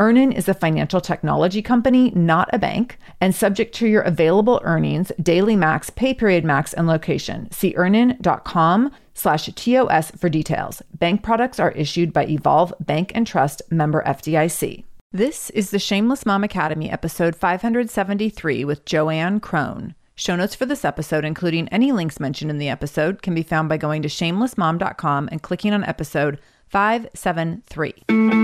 EarnIn is a financial technology company, not a bank, and subject to your available earnings, daily max, pay period max, and location. See earnin.com slash TOS for details. Bank products are issued by Evolve Bank and Trust member FDIC. This is the Shameless Mom Academy, episode 573 with JoAnn Crohn. Show notes for this episode, including any links mentioned in the episode, can be found by going to shamelessmom.com and clicking on episode 573.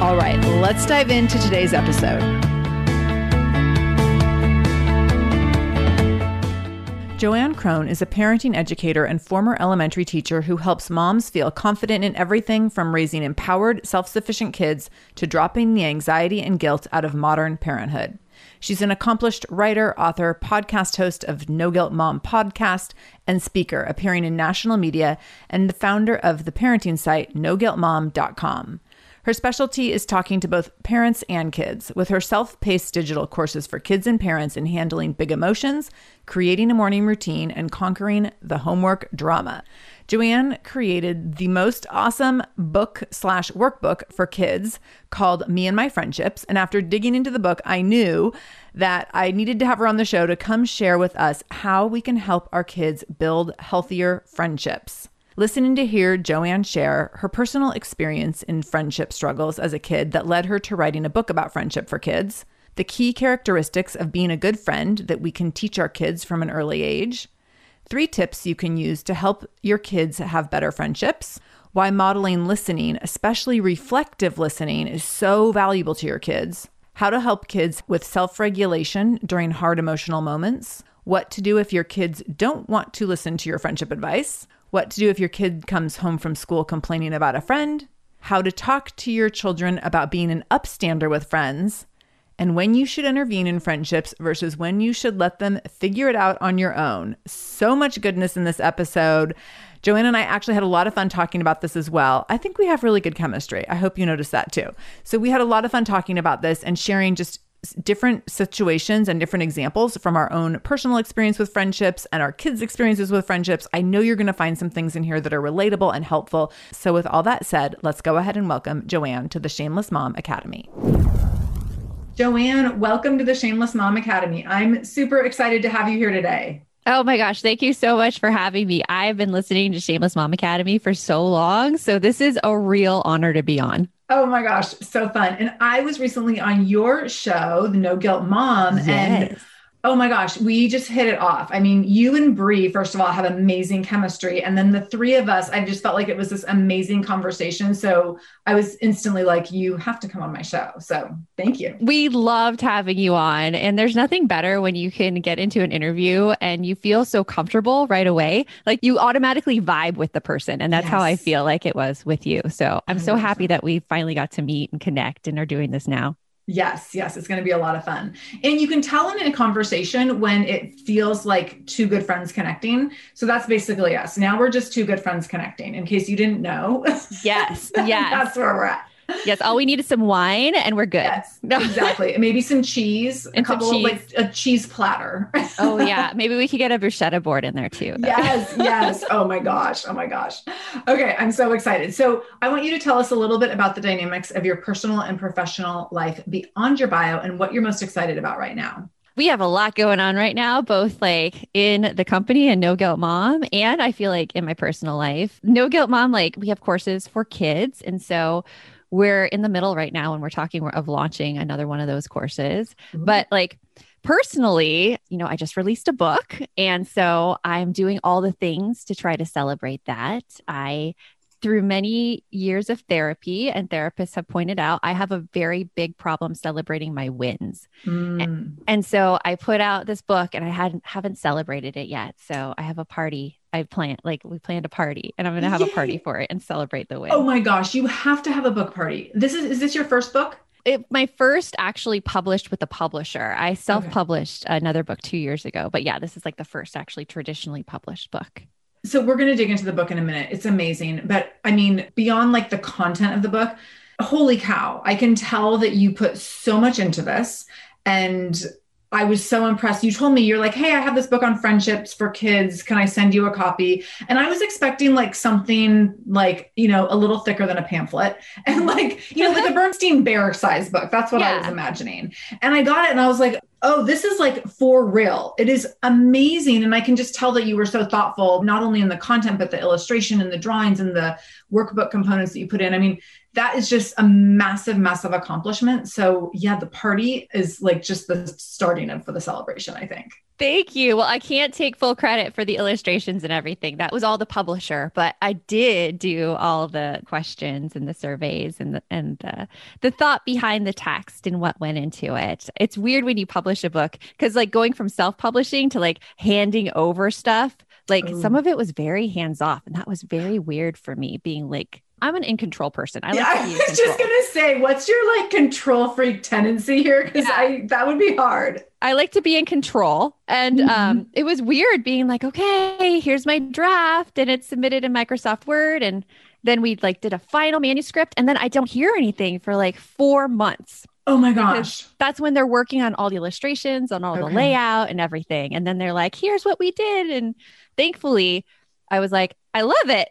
All right, let's dive into today's episode. JoAnn Crohn is a parenting educator and former elementary teacher who helps moms feel confident in everything from raising empowered, self sufficient kids to dropping the anxiety and guilt out of modern parenthood. She's an accomplished writer, author, podcast host of No Guilt Mom podcast, and speaker, appearing in national media, and the founder of the parenting site noguiltmom.com. Her specialty is talking to both parents and kids with her self paced digital courses for kids and parents in handling big emotions, creating a morning routine, and conquering the homework drama. JoAnn created the most awesome book slash workbook for kids called Me and My Friendships. And after digging into the book, I knew that I needed to have her on the show to come share with us how we can help our kids build healthier friendships. Listening to hear JoAnn share her personal experience in friendship struggles as a kid that led her to writing a book about friendship for kids, the key characteristics of being a good friend that we can teach our kids from an early age, three tips you can use to help your kids have better friendships, why modeling listening, especially reflective listening, is so valuable to your kids, how to help kids with self regulation during hard emotional moments, what to do if your kids don't want to listen to your friendship advice, what to do if your kid comes home from school complaining about a friend, how to talk to your children about being an upstander with friends, and when you should intervene in friendships versus when you should let them figure it out on your own. So much goodness in this episode. JoAnn and I actually had a lot of fun talking about this as well. I think we have really good chemistry. I hope you noticed that too. So we had a lot of fun talking about this and sharing just different situations and different examples from our own personal experience with friendships and our kids' experiences with friendships. I know you're going to find some things in here that are relatable and helpful. So, with all that said, let's go ahead and welcome JoAnn to the Shameless Mom Academy. JoAnn, welcome to the Shameless Mom Academy. I'm super excited to have you here today. Oh my gosh, thank you so much for having me. I've been listening to Shameless Mom Academy for so long. So, this is a real honor to be on. Oh my gosh, so fun. And I was recently on your show, The No Guilt Mom, yes. and Oh my gosh, we just hit it off. I mean, you and Brie, first of all, have amazing chemistry. And then the three of us, I just felt like it was this amazing conversation. So I was instantly like, you have to come on my show. So thank you. We loved having you on. And there's nothing better when you can get into an interview and you feel so comfortable right away. Like you automatically vibe with the person. And that's yes. how I feel like it was with you. So I'm so happy that we finally got to meet and connect and are doing this now. Yes, yes, it's going to be a lot of fun. And you can tell in a conversation when it feels like two good friends connecting. So that's basically us. Now we're just two good friends connecting, in case you didn't know. Yes, yes. that's where we're at yes, all we need is some wine and we're good. Yes, no. exactly. Maybe some cheese, and a couple cheese. Like a cheese platter. oh yeah, maybe we could get a bruschetta board in there too. Yes, yes. Oh my gosh. Oh my gosh. Okay, I'm so excited. So I want you to tell us a little bit about the dynamics of your personal and professional life beyond your bio and what you're most excited about right now we have a lot going on right now, both like in the company and No Guilt Mom. And I feel like in my personal life, No Guilt Mom, like we have courses for kids. And so we're in the middle right now and we're talking of launching another one of those courses. Mm-hmm. But like personally, you know, I just released a book. And so I'm doing all the things to try to celebrate that. I through many years of therapy, and therapists have pointed out, I have a very big problem celebrating my wins. Mm. And, and, so I put out this book and I hadn't haven't celebrated it yet. So I have a party. I plan like we planned a party and I'm gonna have Yay. a party for it and celebrate the win. Oh my gosh, you have to have a book party. This is is this your first book? It, my first actually published with a publisher. I self-published okay. another book two years ago, but yeah, this is like the first actually traditionally published book. So we're going to dig into the book in a minute. It's amazing. But I mean, beyond like the content of the book, holy cow, I can tell that you put so much into this. And I was so impressed. You told me you're like, "Hey, I have this book on friendships for kids. Can I send you a copy?" And I was expecting like something like, you know, a little thicker than a pamphlet and like, you know, like a Bernstein Bear size book. That's what yeah. I was imagining. And I got it and I was like, "Oh, this is like for real. It is amazing." And I can just tell that you were so thoughtful not only in the content but the illustration and the drawings and the workbook components that you put in. I mean, that is just a massive, massive accomplishment. So yeah, the party is like just the starting of for the celebration, I think. Thank you. Well, I can't take full credit for the illustrations and everything. That was all the publisher, but I did do all the questions and the surveys and the and the, the thought behind the text and what went into it. It's weird when you publish a book because like going from self-publishing to like handing over stuff, like Ooh. some of it was very hands off, and that was very weird for me. Being like I'm an in control person. I like yeah, I was just gonna say, what's your like control freak tendency here? Because yeah. I that would be hard. I like to be in control. And mm-hmm. um, it was weird being like, okay, here's my draft, and it's submitted in Microsoft Word. And then we like did a final manuscript, and then I don't hear anything for like four months. Oh my gosh. That's when they're working on all the illustrations, on all okay. the layout and everything. And then they're like, here's what we did. And thankfully, I was like, I love it.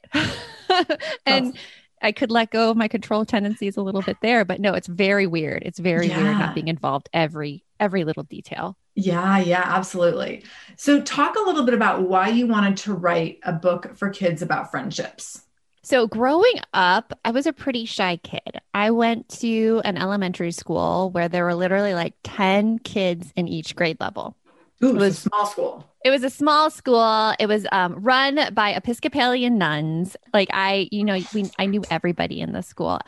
and I could let go of my control tendencies a little bit there, but no, it's very weird. It's very yeah. weird not being involved every every little detail. Yeah, yeah, absolutely. So talk a little bit about why you wanted to write a book for kids about friendships. So, growing up, I was a pretty shy kid. I went to an elementary school where there were literally like 10 kids in each grade level. Ooh, it was a small school. It was a small school. It was um, run by Episcopalian nuns. Like I, you know, we, I knew everybody in the school,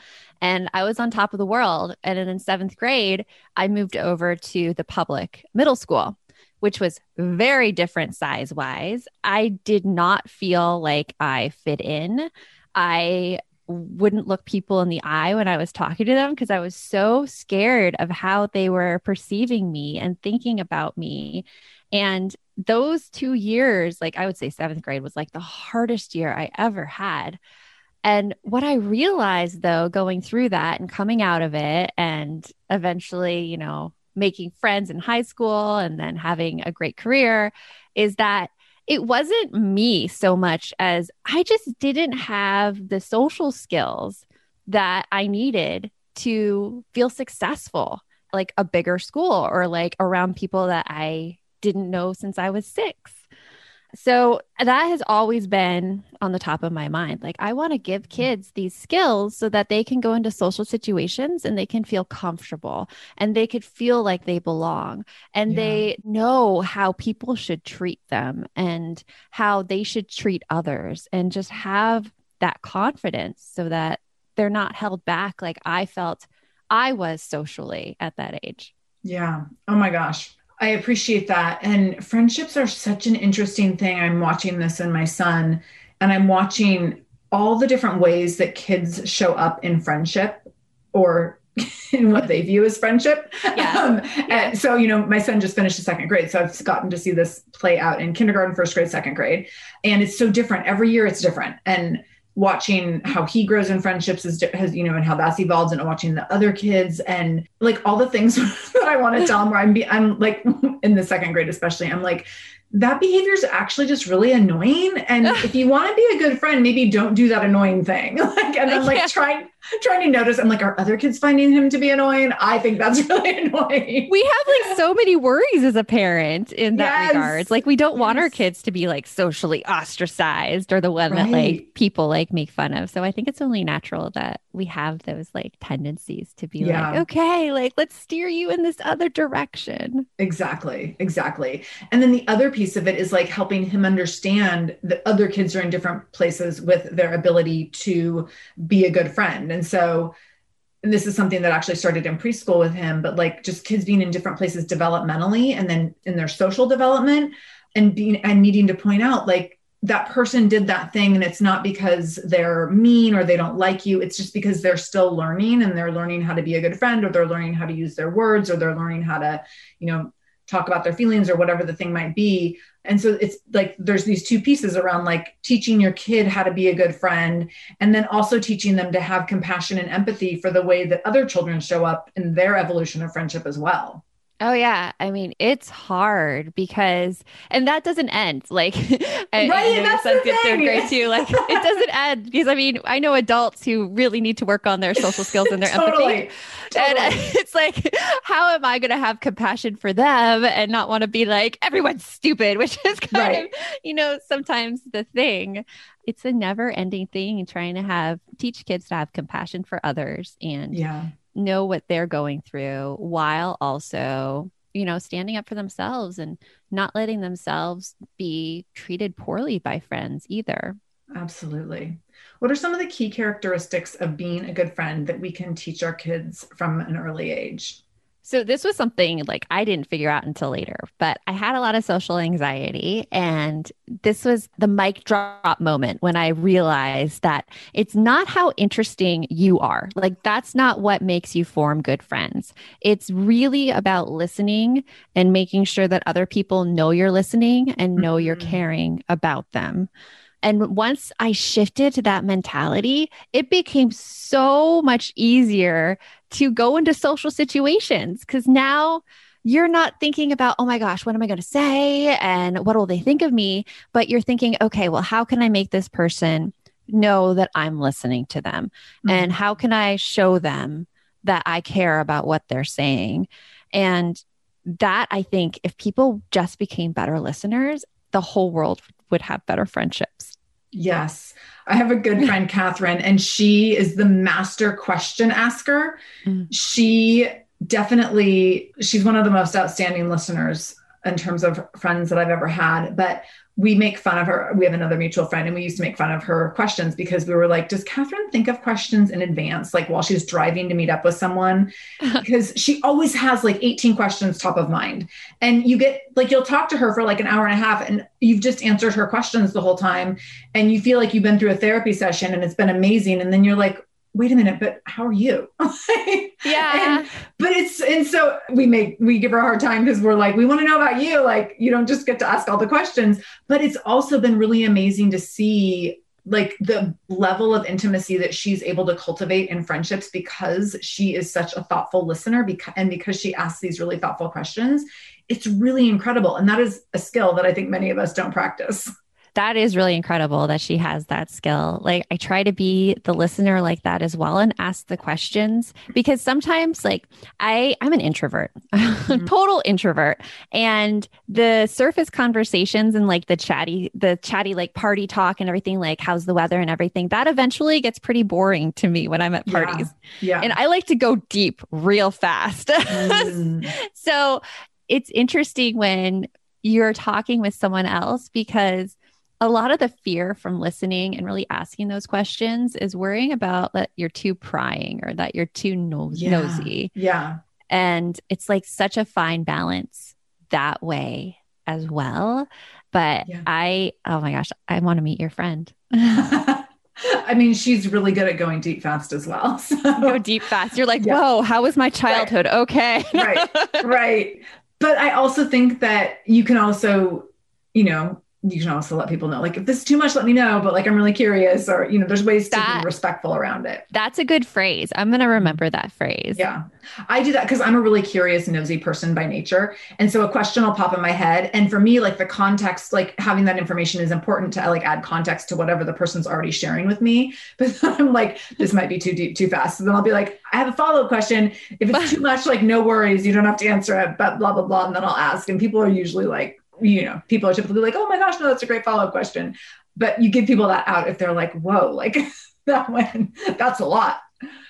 and I was on top of the world. And then in seventh grade, I moved over to the public middle school, which was very different size wise. I did not feel like I fit in. I wouldn't look people in the eye when I was talking to them because I was so scared of how they were perceiving me and thinking about me. And those two years, like I would say seventh grade was like the hardest year I ever had. And what I realized though, going through that and coming out of it, and eventually, you know, making friends in high school and then having a great career, is that it wasn't me so much as I just didn't have the social skills that I needed to feel successful, like a bigger school or like around people that I didn't know since I was six. So that has always been on the top of my mind. Like, I want to give mm-hmm. kids these skills so that they can go into social situations and they can feel comfortable and they could feel like they belong and yeah. they know how people should treat them and how they should treat others and just have that confidence so that they're not held back like I felt I was socially at that age. Yeah. Oh my gosh. I appreciate that. And friendships are such an interesting thing. I'm watching this in my son, and I'm watching all the different ways that kids show up in friendship or in what they view as friendship. Yeah. Um, yeah. so, you know, my son just finished the second grade. So I've gotten to see this play out in kindergarten, first grade, second grade. And it's so different. Every year it's different. And watching how he grows in friendships is has you know and how that's evolved and watching the other kids and like all the things that I want to tell him where I'm be I'm like in the second grade especially I'm like that behavior is actually just really annoying. And if you want to be a good friend, maybe don't do that annoying thing. like, and I'm like yeah. trying trying to notice. I'm like, are other kids finding him to be annoying? I think that's really annoying. We have like so many worries as a parent in that yes. regards. Like, we don't yes. want our kids to be like socially ostracized or the one right. that like people like make fun of. So I think it's only natural that we have those like tendencies to be yeah. like, okay, like let's steer you in this other direction. Exactly. Exactly. And then the other piece of it is like helping him understand that other kids are in different places with their ability to be a good friend. And so and this is something that actually started in preschool with him, but like just kids being in different places developmentally and then in their social development and being and needing to point out like that person did that thing and it's not because they're mean or they don't like you it's just because they're still learning and they're learning how to be a good friend or they're learning how to use their words or they're learning how to you know talk about their feelings or whatever the thing might be. And so it's like there's these two pieces around like teaching your kid how to be a good friend and then also teaching them to have compassion and empathy for the way that other children show up in their evolution of friendship as well Oh yeah, I mean it's hard because, and that doesn't end. Like, right? Know, that's the thing. great too. Like, it doesn't end because I mean I know adults who really need to work on their social skills and their totally. empathy. Totally. And it's like, how am I going to have compassion for them and not want to be like everyone's stupid, which is kind right. of you know sometimes the thing. It's a never-ending thing trying to have teach kids to have compassion for others and yeah know what they're going through while also you know standing up for themselves and not letting themselves be treated poorly by friends either. Absolutely. What are some of the key characteristics of being a good friend that we can teach our kids from an early age so this was something like I didn't figure out until later, but I had a lot of social anxiety and this was the mic drop moment when I realized that it's not how interesting you are. Like that's not what makes you form good friends. It's really about listening and making sure that other people know you're listening and know mm-hmm. you're caring about them. And once I shifted to that mentality, it became so much easier to go into social situations because now you're not thinking about, oh my gosh, what am I going to say? And what will they think of me? But you're thinking, okay, well, how can I make this person know that I'm listening to them? Mm-hmm. And how can I show them that I care about what they're saying? And that I think if people just became better listeners, the whole world would have better friendships. Yes. I have a good friend, Catherine, and she is the master question asker. Mm. She definitely, she's one of the most outstanding listeners in terms of friends that I've ever had. But we make fun of her. We have another mutual friend, and we used to make fun of her questions because we were like, Does Catherine think of questions in advance, like while she's driving to meet up with someone? because she always has like 18 questions top of mind. And you get like, you'll talk to her for like an hour and a half, and you've just answered her questions the whole time. And you feel like you've been through a therapy session and it's been amazing. And then you're like, wait a minute, but how are you? yeah. And, but it's, and so we make, we give her a hard time because we're like, we want to know about you. Like, you don't just get to ask all the questions, but it's also been really amazing to see like the level of intimacy that she's able to cultivate in friendships because she is such a thoughtful listener because, and because she asks these really thoughtful questions. It's really incredible. And that is a skill that I think many of us don't practice. That is really incredible that she has that skill. Like I try to be the listener like that as well and ask the questions because sometimes like I I'm an introvert. Mm-hmm. total introvert and the surface conversations and like the chatty the chatty like party talk and everything like how's the weather and everything that eventually gets pretty boring to me when I'm at parties. Yeah. yeah. And I like to go deep real fast. Mm. so it's interesting when you're talking with someone else because a lot of the fear from listening and really asking those questions is worrying about that you're too prying or that you're too yeah. nosy. Yeah. And it's like such a fine balance that way as well. But yeah. I, oh my gosh, I want to meet your friend. I mean, she's really good at going deep fast as well. So. Go deep fast. You're like, yeah. whoa, how was my childhood? Right. Okay. right. Right. But I also think that you can also, you know, you can also let people know like if this is too much let me know but like i'm really curious or you know there's ways that, to be respectful around it. That's a good phrase. I'm going to remember that phrase. Yeah. I do that because i'm a really curious nosy person by nature and so a question will pop in my head and for me like the context like having that information is important to like add context to whatever the person's already sharing with me but i'm like this might be too deep too fast so then i'll be like i have a follow-up question. If it's too much like no worries you don't have to answer it but blah blah blah and then i'll ask and people are usually like you know, people are typically like, oh my gosh, no, that's a great follow up question. But you give people that out if they're like, whoa, like that one, that's a lot.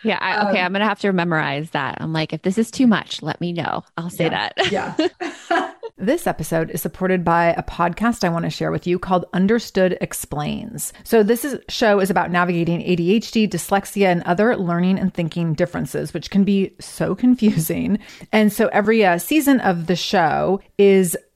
Yeah. I, okay. Um, I'm going to have to memorize that. I'm like, if this is too much, let me know. I'll say yeah, that. yeah. This episode is supported by a podcast I want to share with you called Understood Explains. So this is, show is about navigating ADHD, dyslexia, and other learning and thinking differences, which can be so confusing. And so every uh, season of the show is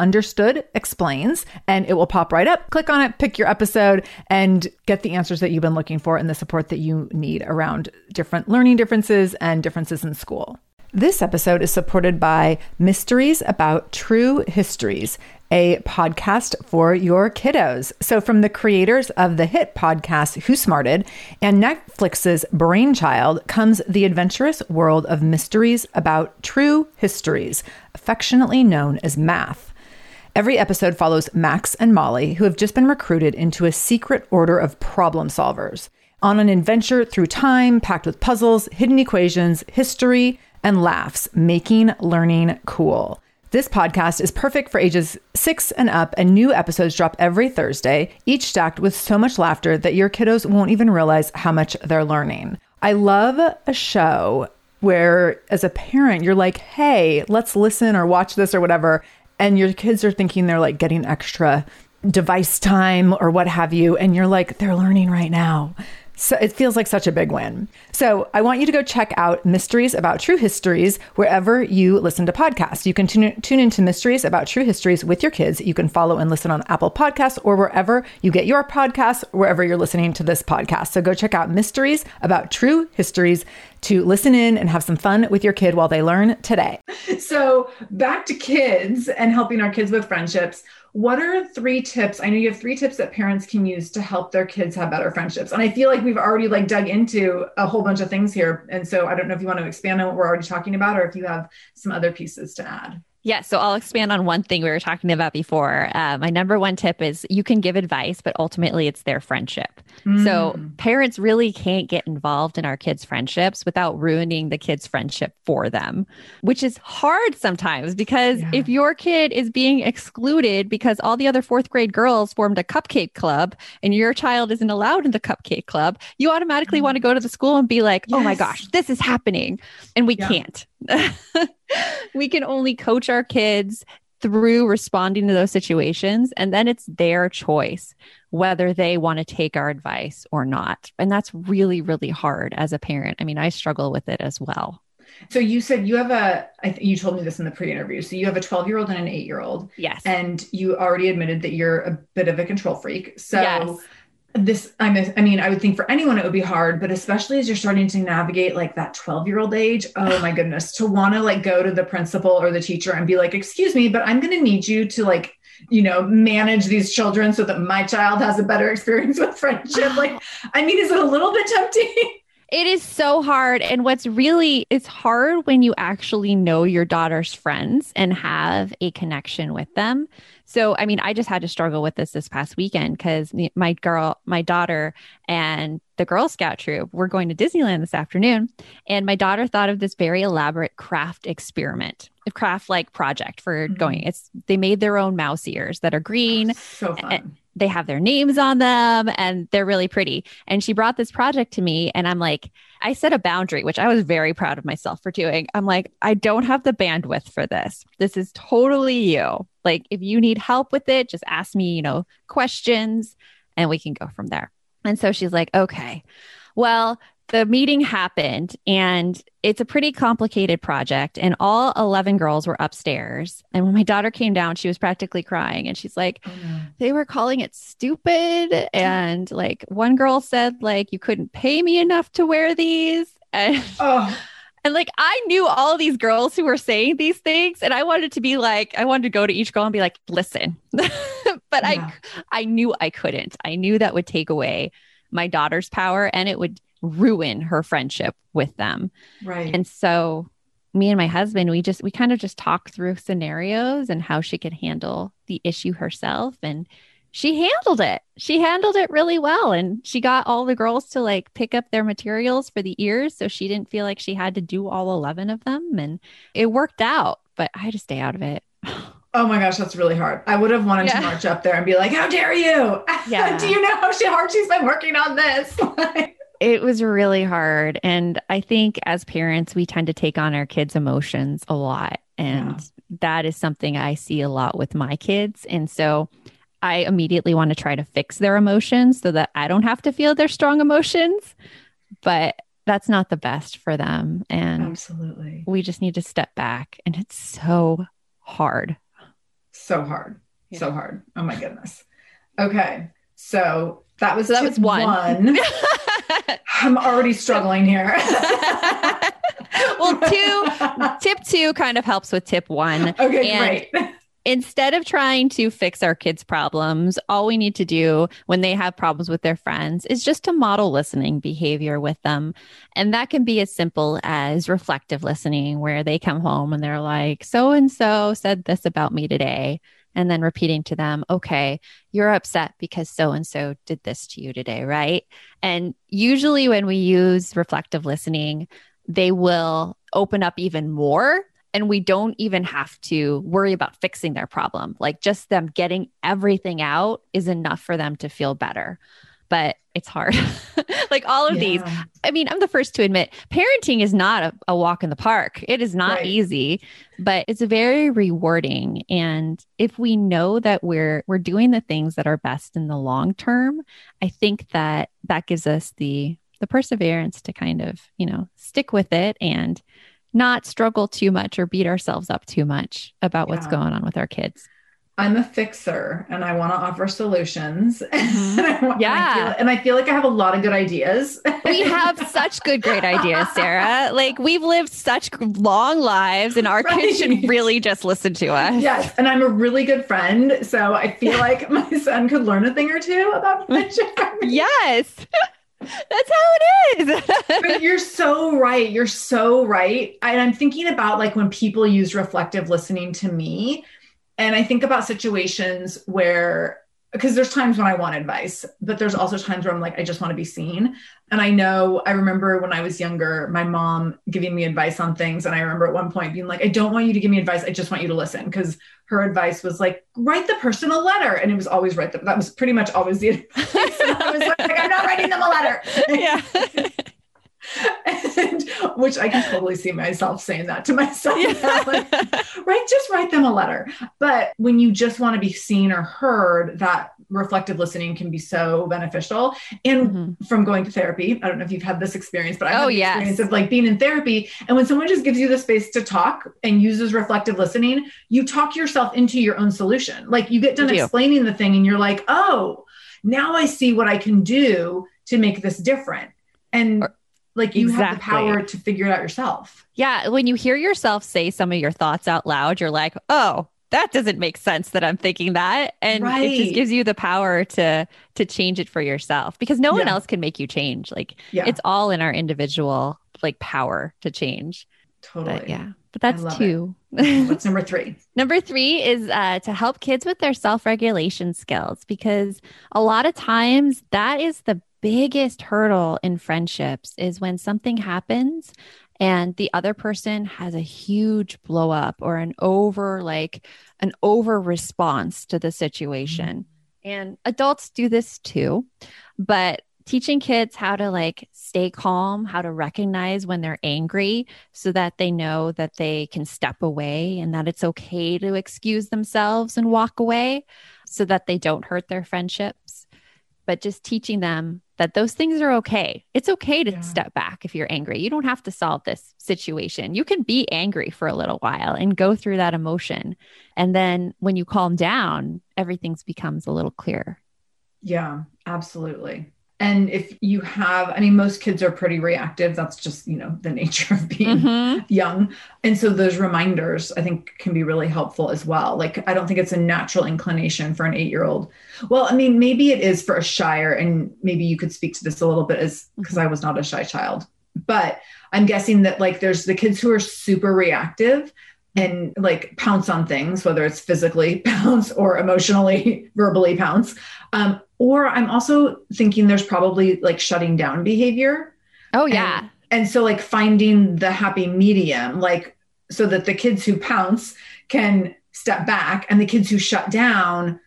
Understood Explains, and it will pop right up. Click on it, pick your episode, and get the answers that you've been looking for and the support that you need around different learning differences and differences in school. This episode is supported by Mysteries About True Histories, a podcast for your kiddos. So, from the creators of the hit podcast Who Smarted and Netflix's Brainchild comes the adventurous world of mysteries about true histories, affectionately known as math. Every episode follows Max and Molly, who have just been recruited into a secret order of problem solvers on an adventure through time packed with puzzles, hidden equations, history, and laughs, making learning cool. This podcast is perfect for ages six and up, and new episodes drop every Thursday, each stacked with so much laughter that your kiddos won't even realize how much they're learning. I love a show where, as a parent, you're like, hey, let's listen or watch this or whatever. And your kids are thinking they're like getting extra device time or what have you. And you're like, they're learning right now. So it feels like such a big win. So I want you to go check out Mysteries About True Histories wherever you listen to podcasts. You can tune, tune into Mysteries About True Histories with your kids. You can follow and listen on Apple Podcasts or wherever you get your podcasts, wherever you're listening to this podcast. So go check out Mysteries About True Histories to listen in and have some fun with your kid while they learn today. So back to kids and helping our kids with friendships what are three tips? I know you have three tips that parents can use to help their kids have better friendships. And I feel like we've already like dug into a whole bunch of things here. And so I don't know if you want to expand on what we're already talking about or if you have some other pieces to add. Yeah, so I'll expand on one thing we were talking about before. Uh, my number one tip is you can give advice, but ultimately it's their friendship. Mm. So parents really can't get involved in our kids' friendships without ruining the kids' friendship for them, which is hard sometimes because yeah. if your kid is being excluded because all the other fourth grade girls formed a cupcake club and your child isn't allowed in the cupcake club, you automatically mm. want to go to the school and be like, yes. oh my gosh, this is happening. And we yeah. can't. we can only coach our kids through responding to those situations. And then it's their choice whether they want to take our advice or not. And that's really, really hard as a parent. I mean, I struggle with it as well. So you said you have a, I th- you told me this in the pre-interview. So you have a 12 year old and an eight year old. Yes. And you already admitted that you're a bit of a control freak. So yes this I'm a, I mean I would think for anyone it would be hard but especially as you're starting to navigate like that 12 year old age oh my goodness to want to like go to the principal or the teacher and be like excuse me but I'm going to need you to like you know manage these children so that my child has a better experience with friendship like I mean is it a little bit tempting It is so hard. And what's really, it's hard when you actually know your daughter's friends and have a connection with them. So, I mean, I just had to struggle with this this past weekend because my girl, my daughter, and the Girl Scout troop were going to Disneyland this afternoon. And my daughter thought of this very elaborate craft experiment, craft like project for mm-hmm. going. It's they made their own mouse ears that are green. So fun they have their names on them and they're really pretty. And she brought this project to me and I'm like, I set a boundary, which I was very proud of myself for doing. I'm like, I don't have the bandwidth for this. This is totally you. Like, if you need help with it, just ask me, you know, questions and we can go from there. And so she's like, okay, well, the meeting happened and it's a pretty complicated project and all 11 girls were upstairs and when my daughter came down she was practically crying and she's like oh, no. they were calling it stupid and like one girl said like you couldn't pay me enough to wear these and oh. And like I knew all these girls who were saying these things, and I wanted to be like, I wanted to go to each girl and be like, listen. but yeah. I I knew I couldn't. I knew that would take away my daughter's power and it would ruin her friendship with them. Right. And so me and my husband, we just we kind of just talked through scenarios and how she could handle the issue herself and she handled it. She handled it really well and she got all the girls to like pick up their materials for the ears so she didn't feel like she had to do all 11 of them and it worked out, but I had to stay out of it. Oh my gosh, that's really hard. I would have wanted yeah. to march up there and be like, "How dare you? Yeah. Do you know how hard she's been working on this?" it was really hard. And I think as parents, we tend to take on our kids' emotions a lot. And yeah. that is something I see a lot with my kids. And so I immediately want to try to fix their emotions so that I don't have to feel their strong emotions. But that's not the best for them. And absolutely, we just need to step back. And it's so hard. So hard. Yeah. So hard. Oh my goodness. Okay. So that was so that was one. one. I'm already struggling here. well, two tip two kind of helps with tip one. Okay, and great. Instead of trying to fix our kids' problems, all we need to do when they have problems with their friends is just to model listening behavior with them. And that can be as simple as reflective listening, where they come home and they're like, so and so said this about me today and then repeating to them, okay, you're upset because so and so did this to you today, right? And usually when we use reflective listening, they will open up even more. And we don't even have to worry about fixing their problem. Like just them getting everything out is enough for them to feel better but it's hard. like all of yeah. these. I mean, I'm the first to admit parenting is not a, a walk in the park. It is not right. easy, but it's very rewarding. And if we know that we're we're doing the things that are best in the long term, I think that that gives us the the perseverance to kind of, you know, stick with it and not struggle too much or beat ourselves up too much about yeah. what's going on with our kids. I'm a fixer and I want to offer solutions. Mm-hmm. and yeah. And I, feel, and I, feel, like I have a lot of good ideas. we have such good, great ideas, Sarah. Like we've lived such long lives and our right. kids should really just listen to us. Yes. And I'm a really good friend. So I feel like my son could learn a thing or two about friendship. yes. That's how it is. but you're so right. You're so right. And I'm thinking about like when people use reflective listening to me, and I think about situations where because there's times when I want advice, but there's also times where I'm like, I just want to be seen. And I know I remember when I was younger, my mom giving me advice on things. And I remember at one point being like, I don't want you to give me advice. I just want you to listen. Because her advice was like, write the person a letter. And it was always write them. That was pretty much always the advice. I was like, I'm not writing them a letter. Yeah. and, which I can totally see myself saying that to myself. Yeah. Like, right, just write them a letter. But when you just want to be seen or heard, that reflective listening can be so beneficial. And mm-hmm. from going to therapy, I don't know if you've had this experience, but I have oh, the yes. experience of like being in therapy. And when someone just gives you the space to talk and uses reflective listening, you talk yourself into your own solution. Like you get done explaining the thing and you're like, oh, now I see what I can do to make this different. And or- like you exactly. have the power to figure it out yourself. Yeah. When you hear yourself say some of your thoughts out loud, you're like, oh, that doesn't make sense that I'm thinking that. And right. it just gives you the power to to change it for yourself because no yeah. one else can make you change. Like yeah. it's all in our individual like power to change. Totally. But, yeah. But that's two. What's number three? number three is uh, to help kids with their self regulation skills because a lot of times that is the biggest hurdle in friendships is when something happens and the other person has a huge blow up or an over like an over response to the situation. Mm-hmm. And adults do this too. But teaching kids how to like stay calm, how to recognize when they're angry so that they know that they can step away and that it's okay to excuse themselves and walk away so that they don't hurt their friendships. But just teaching them that those things are okay. It's okay to yeah. step back if you're angry. You don't have to solve this situation. You can be angry for a little while and go through that emotion. And then when you calm down, everything becomes a little clearer. Yeah, absolutely. And if you have, I mean, most kids are pretty reactive. That's just, you know, the nature of being mm-hmm. young. And so those reminders, I think, can be really helpful as well. Like, I don't think it's a natural inclination for an eight year old. Well, I mean, maybe it is for a shyer, and maybe you could speak to this a little bit as because mm-hmm. I was not a shy child. But I'm guessing that, like, there's the kids who are super reactive and like pounce on things, whether it's physically pounce or emotionally, verbally pounce. Um, or I'm also thinking there's probably like shutting down behavior. Oh, yeah. And, and so, like, finding the happy medium, like, so that the kids who pounce can step back and the kids who shut down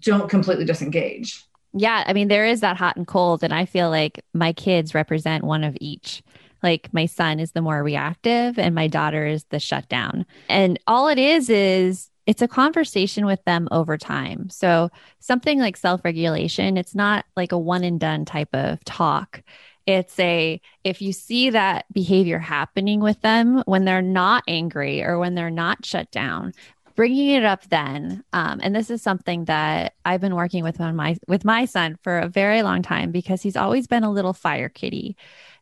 don't completely disengage. Yeah. I mean, there is that hot and cold. And I feel like my kids represent one of each. Like my son is the more reactive and my daughter is the shutdown. And all it is is it's a conversation with them over time. So, something like self regulation, it's not like a one and done type of talk. It's a, if you see that behavior happening with them when they're not angry or when they're not shut down, bringing it up then um, and this is something that i've been working with on my with my son for a very long time because he's always been a little fire kitty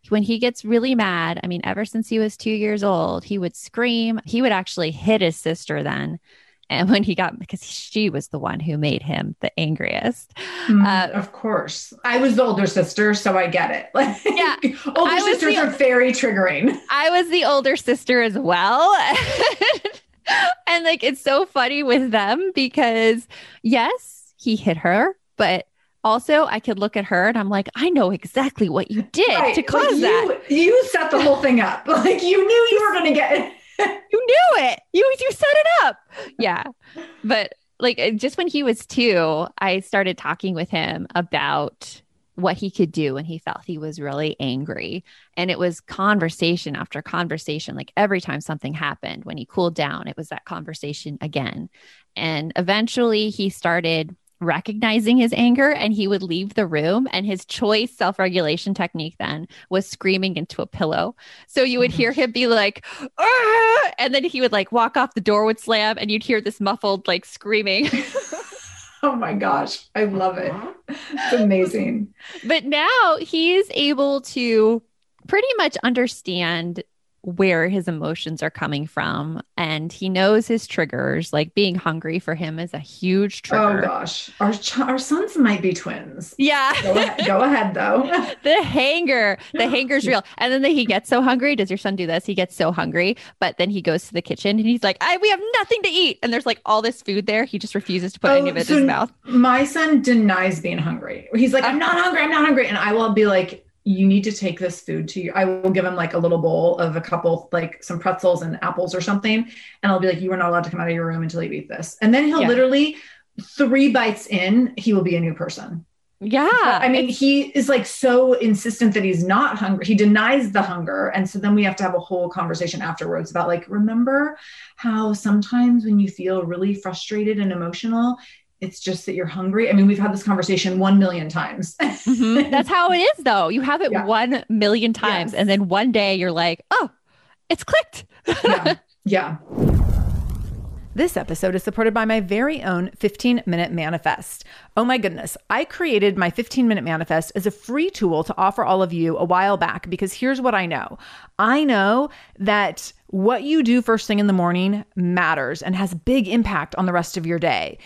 when he gets really mad i mean ever since he was two years old he would scream he would actually hit his sister then and when he got because she was the one who made him the angriest. Mm, uh, of course. I was the older sister so i get it. Like yeah. older sisters the, are very triggering. I was the older sister as well. And like it's so funny with them because yes he hit her but also I could look at her and I'm like, I know exactly what you did right. to cause like you, that. You set the whole thing up. Like you knew you were going to get it you knew it. You you set it up. Yeah. But like uh, just when he was 2, I started talking with him about what he could do when he felt he was really angry. And it was conversation after conversation. Like every time something happened, when he cooled down, it was that conversation again. And eventually he started recognizing his anger and he would leave the room and his choice self-regulation technique then was screaming into a pillow. So you would hear mm. him be like Argh! and then he would like walk off the door would slam and you'd hear this muffled like screaming. Oh my gosh. I love it. It's amazing. But now he's able to pretty much understand where his emotions are coming from and he knows his triggers like being hungry for him is a huge oh, trigger. oh gosh. Our ch- our sons might be twins. Yeah. Go ahead, go ahead though. The hanger the hanger's real. And then the, he gets so hungry. Does your son do this? He gets so hungry but then he goes to the kitchen and he's like I, we have nothing to eat. And there's like all this food there. He just refuses to put oh, any of it so in his mouth. my son denies being hungry. He's like uh, i'm not hungry. I'm not hungry. And i will be like you need to take this food to you. I will give him like a little bowl of a couple, like some pretzels and apples or something. And I'll be like, you are not allowed to come out of your room until you eat this. And then he'll yeah. literally, three bites in, he will be a new person. Yeah. But, I mean, he is like so insistent that he's not hungry. He denies the hunger. And so then we have to have a whole conversation afterwards about like, remember how sometimes when you feel really frustrated and emotional, it's just that you're hungry. I mean, we've had this conversation 1 million times. mm-hmm. That's how it is, though. You have it yeah. 1 million times. Yes. And then one day you're like, oh, it's clicked. yeah. Yeah. This episode is supported by my very own 15 minute manifest. Oh my goodness, I created my 15 minute manifest as a free tool to offer all of you a while back because here's what I know I know that what you do first thing in the morning matters and has big impact on the rest of your day.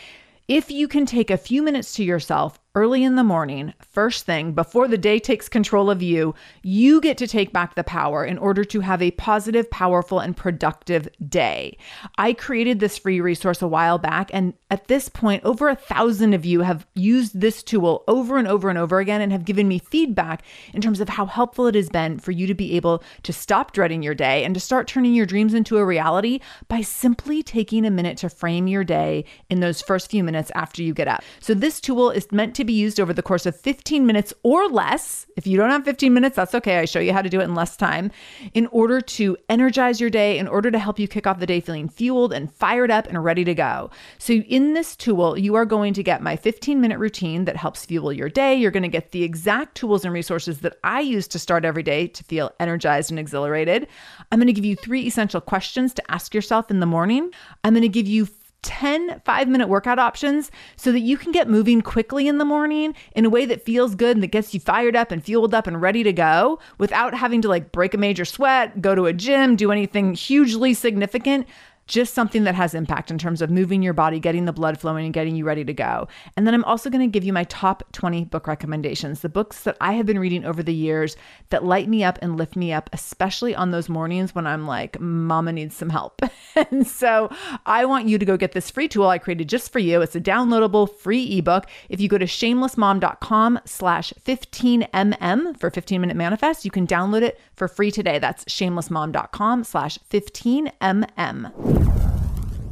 If you can take a few minutes to yourself early in the morning, first thing, before the day takes control of you, you get to take back the power in order to have a positive, powerful, and productive day. I created this free resource a while back, and at this point, over a thousand of you have used this tool over and over and over again and have given me feedback in terms of how helpful it has been for you to be able to stop dreading your day and to start turning your dreams into a reality by simply taking a minute to frame your day in those first few minutes after you get up. So, this tool is meant to be used over the course of 15 minutes or less. If you don't have 15 minutes, that's okay. I show you how to do it in less time in order to energize your day, in order to help you kick off the day feeling fueled and fired up and ready to go. So, in this tool, you are going to get my 15 minute routine that helps fuel your day. You're going to get the exact tools and resources that I use to start every day to feel energized and exhilarated. I'm going to give you three essential questions to ask yourself in the morning. I'm going to give you 10 five minute workout options so that you can get moving quickly in the morning in a way that feels good and that gets you fired up and fueled up and ready to go without having to like break a major sweat, go to a gym, do anything hugely significant just something that has impact in terms of moving your body, getting the blood flowing, and getting you ready to go. And then I'm also going to give you my top 20 book recommendations, the books that I have been reading over the years that light me up and lift me up, especially on those mornings when I'm like, mama needs some help. and so I want you to go get this free tool I created just for you. It's a downloadable free ebook. If you go to shamelessmom.com slash 15mm for 15 minute manifest, you can download it for free today. That's shamelessmom.com slash 15mm.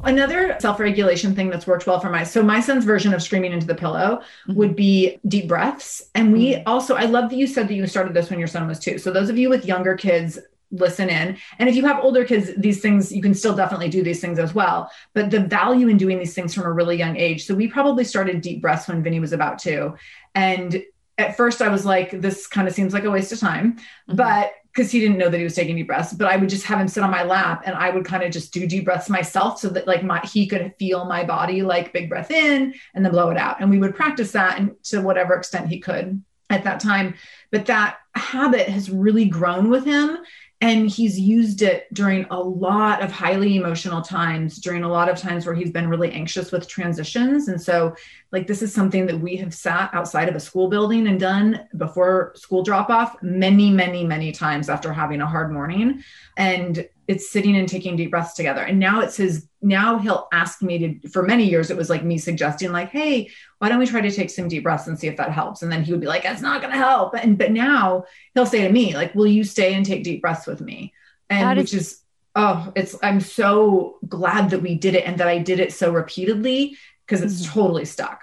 Another self-regulation thing that's worked well for my so my son's version of screaming into the pillow mm-hmm. would be deep breaths. And we mm-hmm. also I love that you said that you started this when your son was two. So those of you with younger kids listen in. And if you have older kids, these things, you can still definitely do these things as well. But the value in doing these things from a really young age. So we probably started deep breaths when Vinny was about two. And at first I was like, this kind of seems like a waste of time. Mm-hmm. But because he didn't know that he was taking deep breaths, but I would just have him sit on my lap and I would kind of just do deep breaths myself so that like my he could feel my body like big breath in and then blow it out. And we would practice that and to whatever extent he could at that time. But that habit has really grown with him and he's used it during a lot of highly emotional times during a lot of times where he's been really anxious with transitions and so like this is something that we have sat outside of a school building and done before school drop off many many many times after having a hard morning and it's sitting and taking deep breaths together. And now it's his, now he'll ask me to, for many years, it was like me suggesting, like, hey, why don't we try to take some deep breaths and see if that helps? And then he would be like, it's not going to help. And, but now he'll say to me, like, will you stay and take deep breaths with me? And which is, oh, it's, I'm so glad that we did it and that I did it so repeatedly because it's mm-hmm. totally stuck.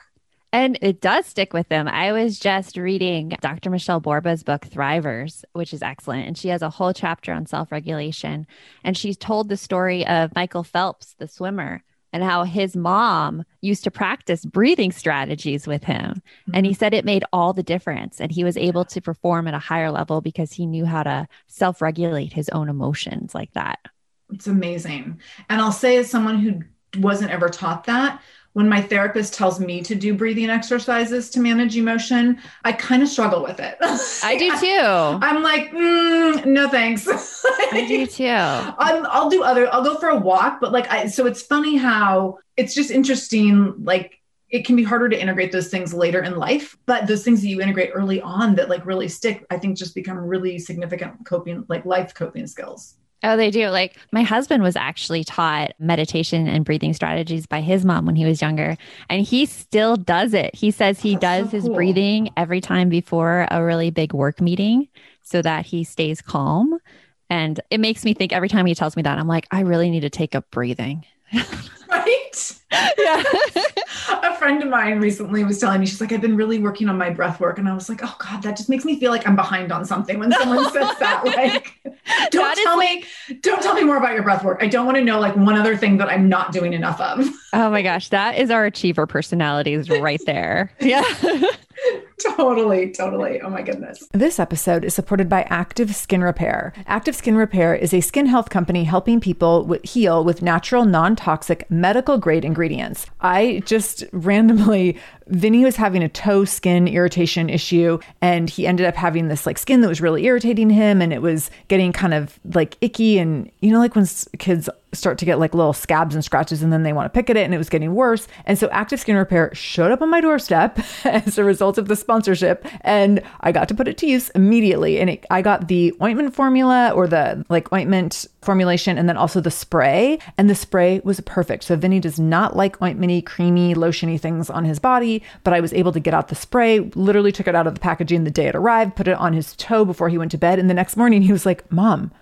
And it does stick with them. I was just reading Dr. Michelle Borba's book, Thrivers, which is excellent. And she has a whole chapter on self regulation. And she's told the story of Michael Phelps, the swimmer, and how his mom used to practice breathing strategies with him. Mm-hmm. And he mm-hmm. said it made all the difference. And he was able to perform at a higher level because he knew how to self regulate his own emotions like that. It's amazing. And I'll say, as someone who wasn't ever taught that, when my therapist tells me to do breathing exercises to manage emotion, I kind of struggle with it. I do too. I'm like, mm, no thanks. I do too. I'm, I'll do other, I'll go for a walk, but like, I, so it's funny how it's just interesting. Like, it can be harder to integrate those things later in life, but those things that you integrate early on that like really stick, I think just become really significant coping, like life coping skills. Oh, they do. Like my husband was actually taught meditation and breathing strategies by his mom when he was younger, and he still does it. He says he That's does so his cool. breathing every time before a really big work meeting so that he stays calm. And it makes me think every time he tells me that, I'm like, I really need to take up breathing. right? Yeah. a friend of mine recently was telling me, she's like, I've been really working on my breath work. And I was like, oh God, that just makes me feel like I'm behind on something when someone says that. Like, don't that tell me, like, don't tell me more about your breath work. I don't want to know like one other thing that I'm not doing enough of. Oh my gosh, that is our achiever personalities right there. Yeah. totally, totally. Oh my goodness. This episode is supported by Active Skin Repair. Active Skin Repair is a skin health company helping people heal with natural, non toxic, medical grade ingredients. I just randomly Vinny was having a toe skin irritation issue and he ended up having this like skin that was really irritating him and it was getting kind of like icky and you know like when kids start to get like little scabs and scratches and then they want to pick at it and it was getting worse. And so Active Skin Repair showed up on my doorstep as a result of the sponsorship and I got to put it to use immediately and it, I got the ointment formula or the like ointment formulation and then also the spray and the spray was perfect. So Vinny does not like ointmenty, creamy, lotiony things on his body but I was able to get out the spray, literally took it out of the packaging the day it arrived, put it on his toe before he went to bed. And the next morning he was like, Mom,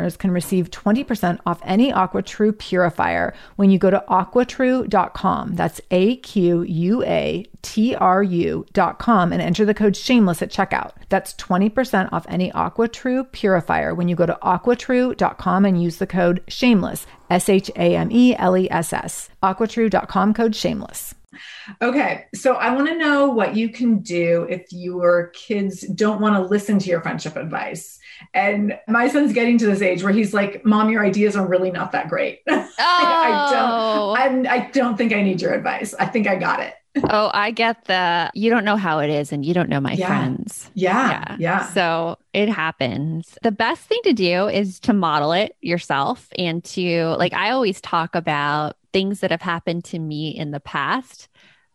listeners can receive 20% off any AquaTrue purifier when you go to aquatrue.com. That's A Q U A T R U.com and enter the code shameless at checkout. That's 20% off any AquaTrue purifier when you go to aquatrue.com and use the code shameless, S H A M E L E S S. AquaTrue.com code shameless. Okay, so I want to know what you can do if your kids don't want to listen to your friendship advice. And my son's getting to this age where he's like, "Mom, your ideas are really not that great. Oh. I don't, oh. I'm, I don't think I need your advice. I think I got it." oh, I get the you don't know how it is and you don't know my Yeah. friends. Yeah, yeah, So it happens. The best thing to do is to model it yourself and to, like, I always talk about things that have happened to me in the past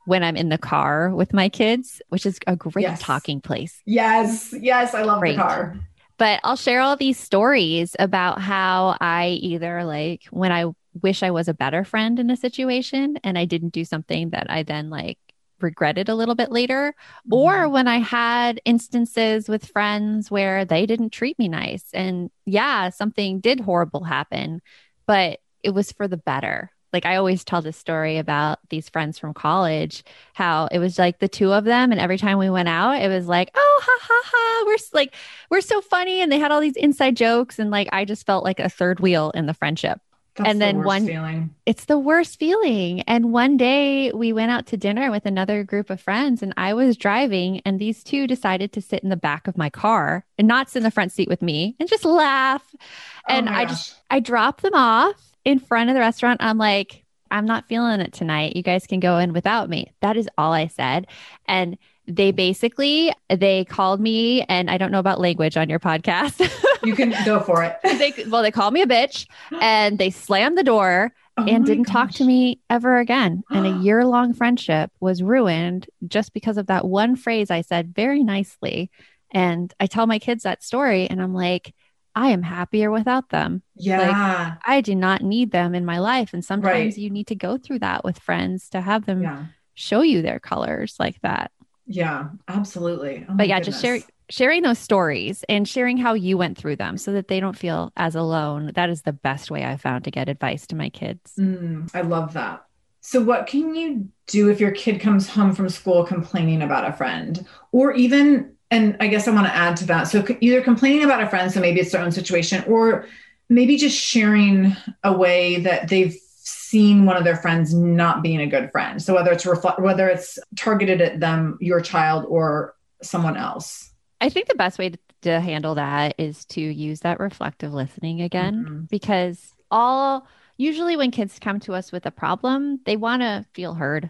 when I'm in the car with my kids, which is a great Yes. talking place. yes, yes. I love Great. the car. But I'll share all these stories about how I either, like, when I wish I was a better friend in a situation and I didn't do something that I then, like, regretted a little bit later Mm-hmm. or when I had instances with friends where they didn't treat me nice. And yeah, something did horrible happen, but it was for the better. Like I always tell this story about these friends from college, how it was like the two of them. And every time we went out, it was like, oh, ha, ha, ha. We're like, we're so funny. And they had all these inside jokes. And like, I just felt like a third wheel in the friendship That's and the then worst one- feeling. it's the worst feeling. And one day we went out to dinner with another group of friends, and I was driving, and these two decided to sit in the back of my car and not sit in the front seat with me and just laugh. Oh and oh my I gosh. just, I dropped them off in front of the restaurant. I'm like, I'm not feeling it tonight. You guys can go in without me. That is all I said. And they basically they called me and I don't know about language on your podcast. you can go for it. they well they called me a bitch and they slammed the door Oh and didn't talk to me ever again. And a year long friendship was ruined just because of that one phrase I said very nicely. And I tell my kids that story, and I'm like, I am happier without them. Yeah, I do not need them in my life. And sometimes Right. you need to go through that with friends to have them yeah, show you their colors like that. yeah. Absolutely. Oh But yeah, just share, sharing those stories and sharing how you went through them so that they don't feel as alone. That is the best way I found to get advice to my kids. Mm, I love that. So, what can you do if your kid comes home from school complaining about a friend, or even, and I guess I want to add to that. So, either complaining about a friend, so maybe it's their own situation, or maybe just sharing a way that they've seen one of their friends not being a good friend. So, whether it's reflect, whether it's targeted at them, your child, or someone else. I think the best way to, to handle that is to use that reflective listening again Mhm. because all usually when kids come to us with a problem, they want to feel heard.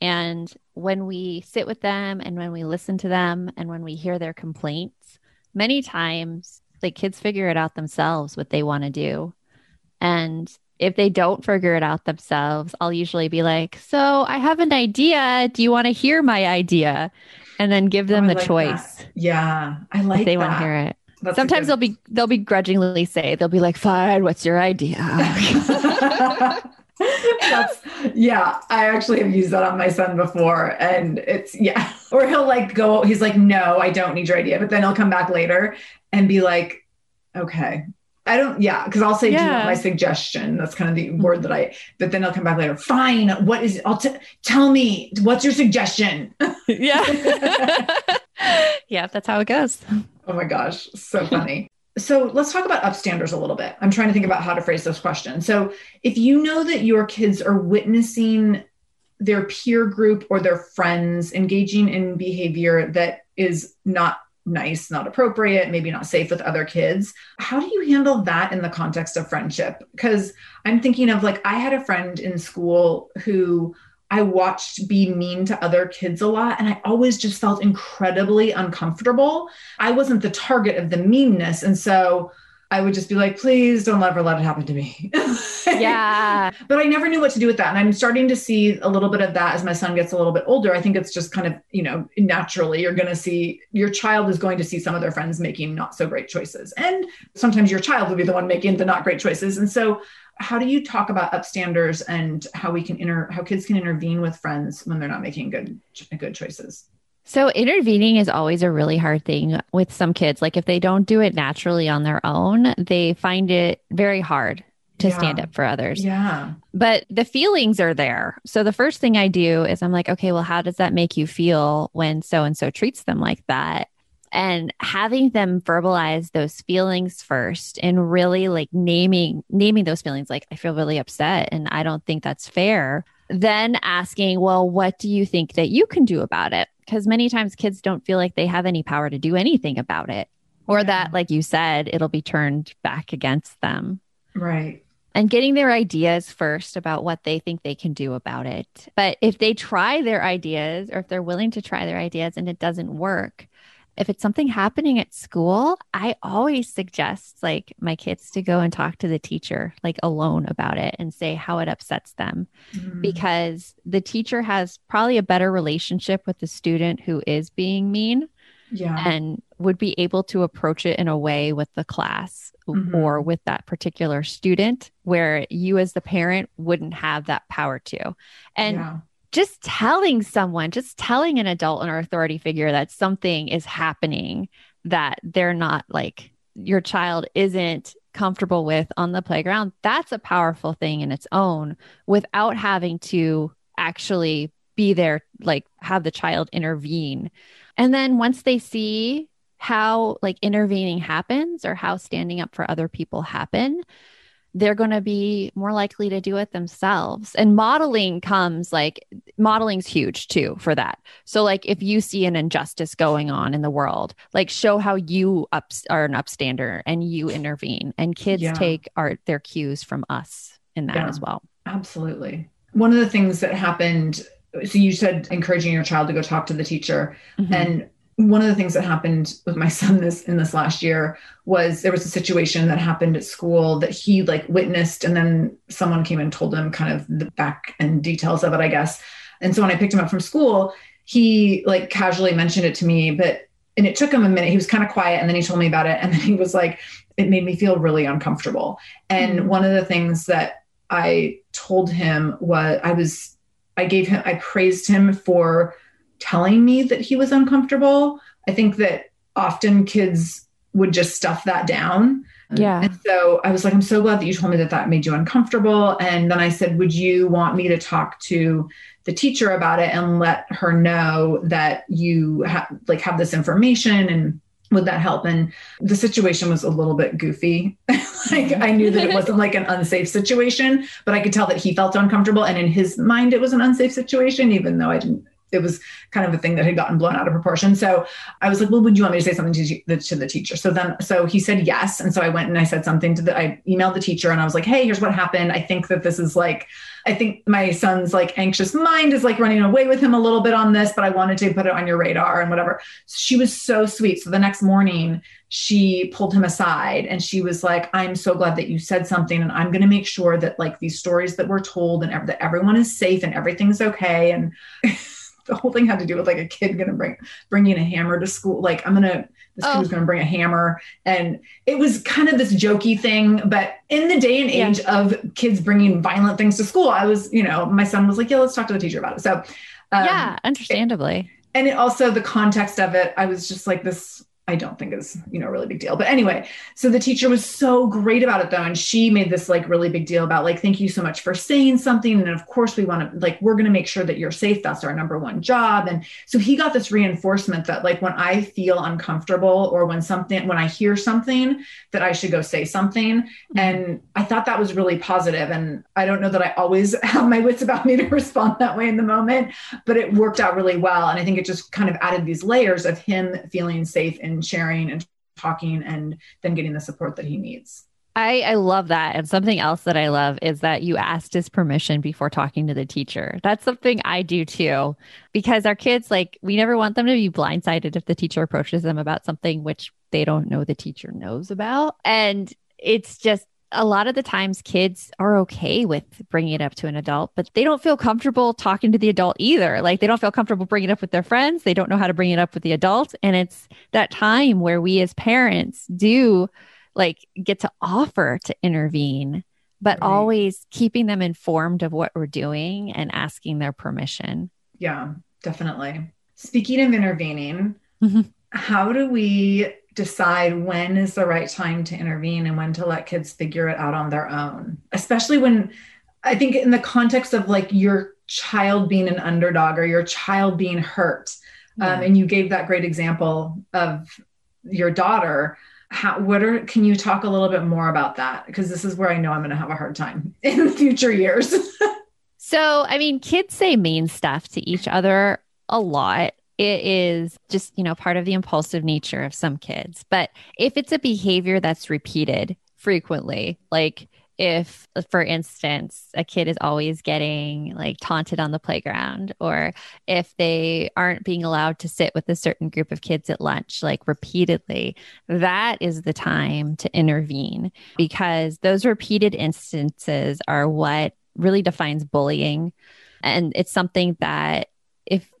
And when we sit with them and when we listen to them and when we hear their complaints, many times the kids figure it out themselves what they want to do. And if they don't figure it out themselves, I'll usually be like, So I have an idea. Do you want to hear my idea? And then give oh, them Oh, the like choice that. Yeah, I like if they that. want to hear it. That's Sometimes good- they'll be they'll begrudgingly say they'll be like, "Fine, what's your idea?" That's yeah, I actually have used that on my son before. And it's yeah. Or he'll like go, he's like, no, I don't need your idea. But then he'll come back later and be like, okay. I don't, yeah, because I'll say, do you want Yeah. my suggestion? That's kind of the word that I, but then he'll come back later. Fine. What is, I'll t- tell me, what's your suggestion? yeah, yeah, that's how it goes. Oh my gosh, so funny. So let's talk about upstanders a little bit. I'm trying to think about how to phrase this question. So if you know that your kids are witnessing their peer group or their friends engaging in behavior that is not nice, not appropriate, maybe not safe with other kids, how do you handle that in the context of friendship? Because I'm thinking of like, I had a friend in school who I watched be mean to other kids a lot. And I always just felt incredibly uncomfortable. I wasn't the target of the meanness. And so I would just be like, please don't ever let it happen to me. Yeah, but I never knew what to do with that. And I'm starting to see a little bit of that as my son gets a little bit older. I think it's just kind of, you know, naturally you're going to see your child is going to see some of their friends making not so great choices. And sometimes your child will be the one making the not great choices. And so how do you talk about upstanders and how we can inter how kids can intervene with friends when they're not making good good choices? So intervening is always a really hard thing with some kids. Like if they don't do it naturally on their own, they find it very hard to Yeah. stand up for others. Yeah. But the feelings are there. So the first thing I do is I'm like, okay, well, how does that make you feel when so and so treats them like that? And having them verbalize those feelings first and really like naming naming those feelings like I feel really upset and I don't think that's fair then asking, well, what do you think that you can do about it? Because many times kids don't feel like they have any power to do anything about it, or yeah. that, like you said, it'll be turned back against them. Right and getting their ideas first about what they think they can do about it. But if they try their ideas or if they're willing to try their ideas and it doesn't work, if it's something happening at school, I always suggest like my kids to go and talk to the teacher like alone about it and say how it upsets them mm-hmm. because the teacher has probably a better relationship with the student who is being mean yeah. and would be able to approach it in a way with the class mm-hmm. or with that particular student where you as the parent wouldn't have that power to. And yeah just telling someone, just telling an adult or authority figure that something is happening that they're not like your child isn't comfortable with on the playground, that's a powerful thing in its own without having to actually be there, like have the child intervene. And then once they see how like intervening happens or how standing up for other people happen, they're going to be more likely to do it themselves. And modeling comes like modeling's huge too for that. So like if you see an injustice going on in the world, like show how you ups are an upstander and you intervene. And kids yeah. take art their cues from us in that yeah, as well. Absolutely. One of the things that happened so you said encouraging your child to go talk to the teacher mm-hmm. and one of the things that happened with my son this in this last year was there was a situation that happened at school that he like witnessed and then someone came and told him kind of the back and details of it i guess. And so when i picked him up from school he like casually mentioned it to me but and it took him a minute. He was kind of quiet and then he told me about it and then he was like it made me feel really uncomfortable. And mm-hmm. one of the things that i told him was i was i gave him i praised him for telling me that he was uncomfortable. I think that often kids would just stuff that down. Yeah. And so I was like, I'm so glad that you told me that that made you uncomfortable. And then I said, Would you want me to talk to the teacher about it and let her know that you have like have this information and would that help? And the situation was a little bit goofy. like I knew that it wasn't like an unsafe situation, but I could tell that he felt uncomfortable. And in his mind, it was an unsafe situation, even though I didn't it was kind of a thing that had gotten blown out of proportion. So I was like, well, would you want me to say something to the, to the teacher? So then, so he said yes. And so I went and I said something to the, I emailed the teacher and I was like, hey, here's what happened. I think that this is like, I think my son's like anxious mind is like running away with him a little bit on this, but I wanted to put it on your radar and whatever. She was so sweet. So the next morning, she pulled him aside and she was like, I'm so glad that you said something. And I'm going to make sure that like these stories that we're told and ev- that everyone is safe and everything's okay. And the whole thing had to do with like a kid gonna bring bringing a hammer to school. Like I'm gonna this oh. kid was gonna bring a hammer, and it was kind of this jokey thing. But in the day and age yeah. of kids bringing violent things to school, I was, you know, my son was like, "Yeah, let's talk to the teacher about it." So um, yeah, understandably. It, and it also the context of it, I was just like this I don't think is, you know, a really big deal. But anyway, so the teacher was so great about it though. And she made this like really big deal about like, thank you so much for saying something. And of course we want to like, we're going to make sure that you're safe. That's our number one job. And so he got this reinforcement that like when I feel uncomfortable or when something, when I hear something that I should go say something. Mm-hmm. And I thought that was really positive. And I don't know that I always have my wits about me to respond that way in the moment, but it worked out really well. And I think it just kind of added these layers of him feeling safe and and sharing and talking and then getting the support that he needs. I, I love that. And something else that I love is that you asked his permission before talking to the teacher. That's something I do too, because our kids, like, we never want them to be blindsided if the teacher approaches them about something which they don't know the teacher knows about. And it's just a lot of the times kids are okay with bringing it up to an adult, but they don't feel comfortable talking to the adult either. Like they don't feel comfortable bringing it up with their friends. They don't know how to bring it up with the adult. And it's that time where we as parents do like get to offer to intervene, but right. always keeping them informed of what we're doing and asking their permission. Yeah, definitely. Speaking of intervening, mm-hmm. how do we decide when is the right time to intervene and when to let kids figure it out on their own especially when i think in the context of like your child being an underdog or your child being hurt um, yeah. um, and you gave that great example of your daughter how what are can you talk a little bit more about that because this is where i know i'm going to have a hard time in future years So, I mean, kids say mean stuff to each other a lot. It is just, you know, part of the impulsive nature of some kids. But if it's a behavior that's repeated frequently, like if, for instance, a kid is always getting like taunted on the playground, or if they aren't being allowed to sit with a certain group of kids at lunch, like repeatedly, that is the time to intervene because those repeated instances are what really defines bullying. And it's something that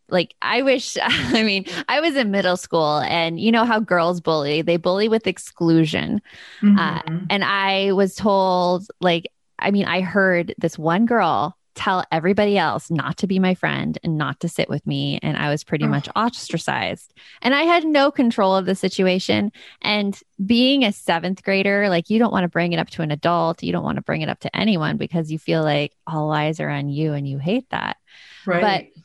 like I wish I mean I was in middle school and you know how girls bully? They bully with exclusion. Uh, mm-hmm. uh, and I was told like I mean I heard this one girl tell everybody else not to be my friend and not to sit with me and I was pretty oh. much ostracized. And I had no control of the situation. And being a 7th grader like you don't want to bring it up to an adult. You don't want to bring it up to anyone because you feel like all eyes are on you and you hate that. Right. but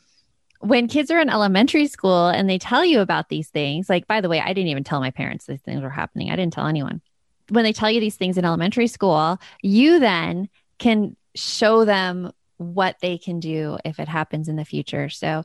when kids are in elementary school and they tell you about these things, like, by the way, I didn't even tell my parents these things were happening. I didn't tell anyone. When they tell you these things in elementary school, you then can show them what they can do if it happens in the future. So,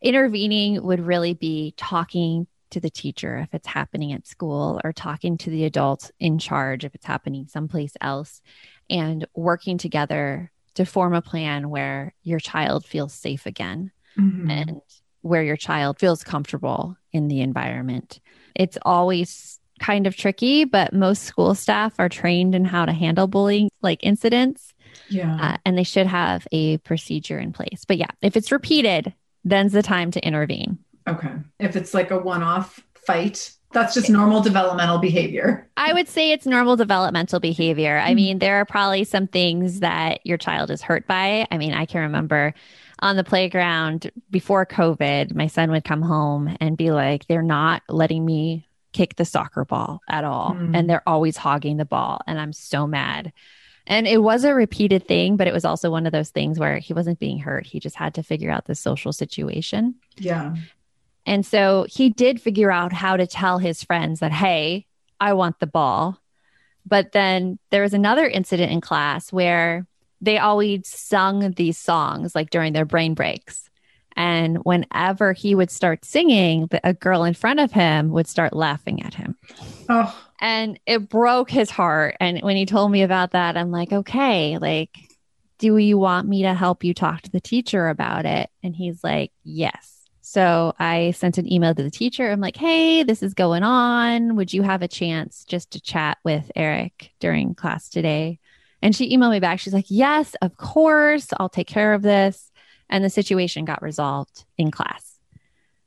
intervening would really be talking to the teacher if it's happening at school or talking to the adult in charge if it's happening someplace else and working together to form a plan where your child feels safe again mm-hmm. and where your child feels comfortable in the environment. It's always kind of tricky, but most school staff are trained in how to handle bullying like incidents. Yeah. Uh, and they should have a procedure in place. But yeah, if it's repeated, then's the time to intervene. Okay. If it's like a one off fight, that's just normal developmental behavior. I would say it's normal developmental behavior. I mm-hmm. mean, there are probably some things that your child is hurt by. I mean, I can remember on the playground before COVID, my son would come home and be like, they're not letting me kick the soccer ball at all. Mm. And they're always hogging the ball. And I'm so mad. And it was a repeated thing, but it was also one of those things where he wasn't being hurt. He just had to figure out the social situation. Yeah. And so he did figure out how to tell his friends that, hey, I want the ball. But then there was another incident in class where they always sung these songs like during their brain breaks. And whenever he would start singing, a girl in front of him would start laughing at him. Oh. And it broke his heart. And when he told me about that, I'm like, okay, like, do you want me to help you talk to the teacher about it? And he's like, yes. So I sent an email to the teacher. I'm like, hey, this is going on. Would you have a chance just to chat with Eric during class today? And she emailed me back. She's like, Yes, of course. I'll take care of this. And the situation got resolved in class.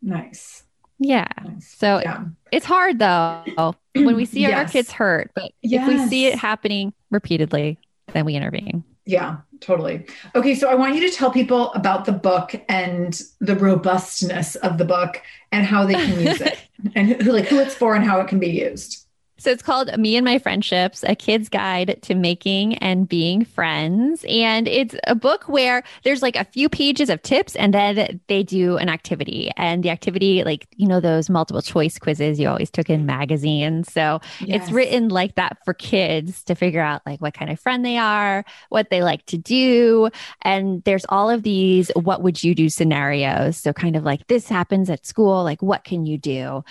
Nice. Yeah. Nice. So yeah. it's hard though when we see yes. our kids hurt, but yes. if we see it happening repeatedly, then we intervene. Yeah, totally. Okay, so I want you to tell people about the book and the robustness of the book and how they can use it and who, like who it's for and how it can be used. So it's called Me and My Friendships, a kid's guide to making and being friends. And it's a book where there's like a few pages of tips and then they do an activity. And the activity, like, you know, those multiple choice quizzes you always took in magazines. So yes. it's written like that for kids to figure out like what kind of friend they are, what they like to do. And there's all of these what would you do scenarios. So kind of like this happens at school, like what can you do?